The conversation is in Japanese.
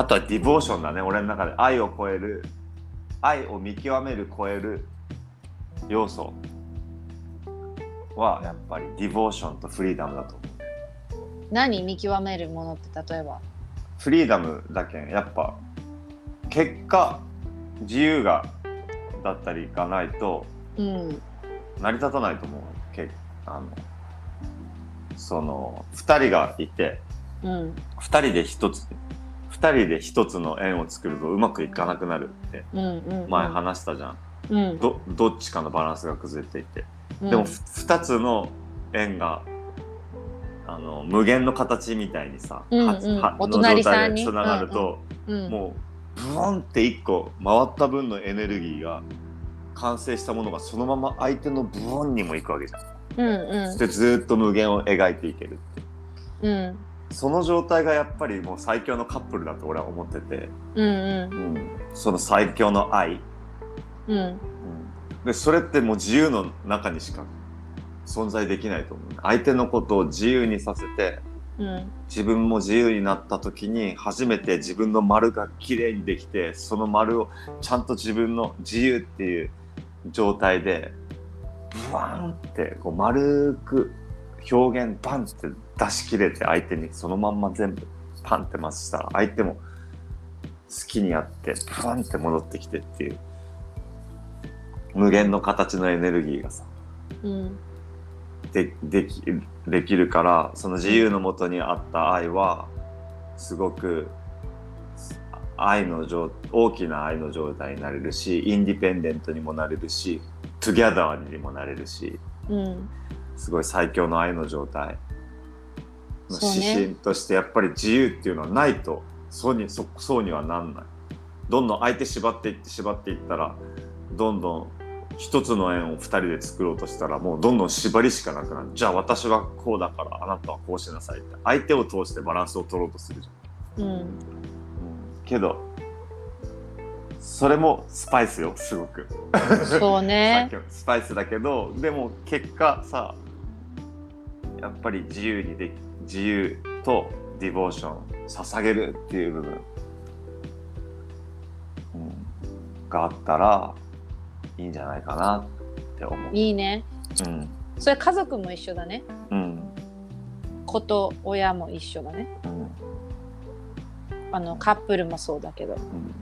あとはディボーションだね俺の中で。愛を超える。愛を見極める超える。要素。はやっぱりディボーションとフリーダムだと。思う何見極めるものって例えば？フリーダムだけん。やっぱ結果自由がだったりがないとうん。成り立たないと思う。けあのその2人がいてうん。2人で1つ2人で1つの円を作るとうまくいかなくなるってうんうんうん。前話したじゃん、うん。どどっちかのバランスが崩れていて。うん。でも、ふ2つの円があの無限の形みたいにさ、うんうん。ははお隣さんに。の状態でつながると、うんもうブワンって1個回った分のエネルギーが完成したものがそのまま相手のブワンにも行くわけじゃん。うんうん。でずーっと無限を描いていけるって。うんその状態がやっぱりもう最強のカップルだと俺は思ってて、うんうん、その最強の愛、うん。うん。でそれってもう自由の中にしか存在できないと思う。相手のことを自由にさせてうん。自分も自由になった時に初めて自分の丸が綺麗にできてその丸をちゃんと自分の自由っていう状態でブワーンってこう丸く表現バンって出し切れて相手にそのまんま全部パンって回したら相手も好きにやってブワンって戻ってきてっていう無限の形のエネルギーがさうん。でできできるからその自由のもとにあった愛はすごく愛の状大きな愛の状態になれるしインディペンデントにもなれるしトゥギャダーにもなれるしうん。すごい最強の愛の状態の指針としてやっぱり自由っていうのはないとそうにそそうにはなんない。どんどん相手縛っていって縛っていったらどんどん一つの円を二人で作ろうとしたらもうどんどん縛りしかなくなる。じゃあ私はこうだからあなたはこうしなさいって。相手を通してバランスを取ろうとするじゃん、うん。けどそれもスパイスよすごく。そうね。スパイスだけどでも結果さやっぱり自由にでき自由とディボーション捧げるっていう部分、うん、があったらいいんじゃないかなって思う。いいね。うん。それ家族も一緒だね。うん。子と親も一緒だね。うん。あのカップルもそうだけど。うん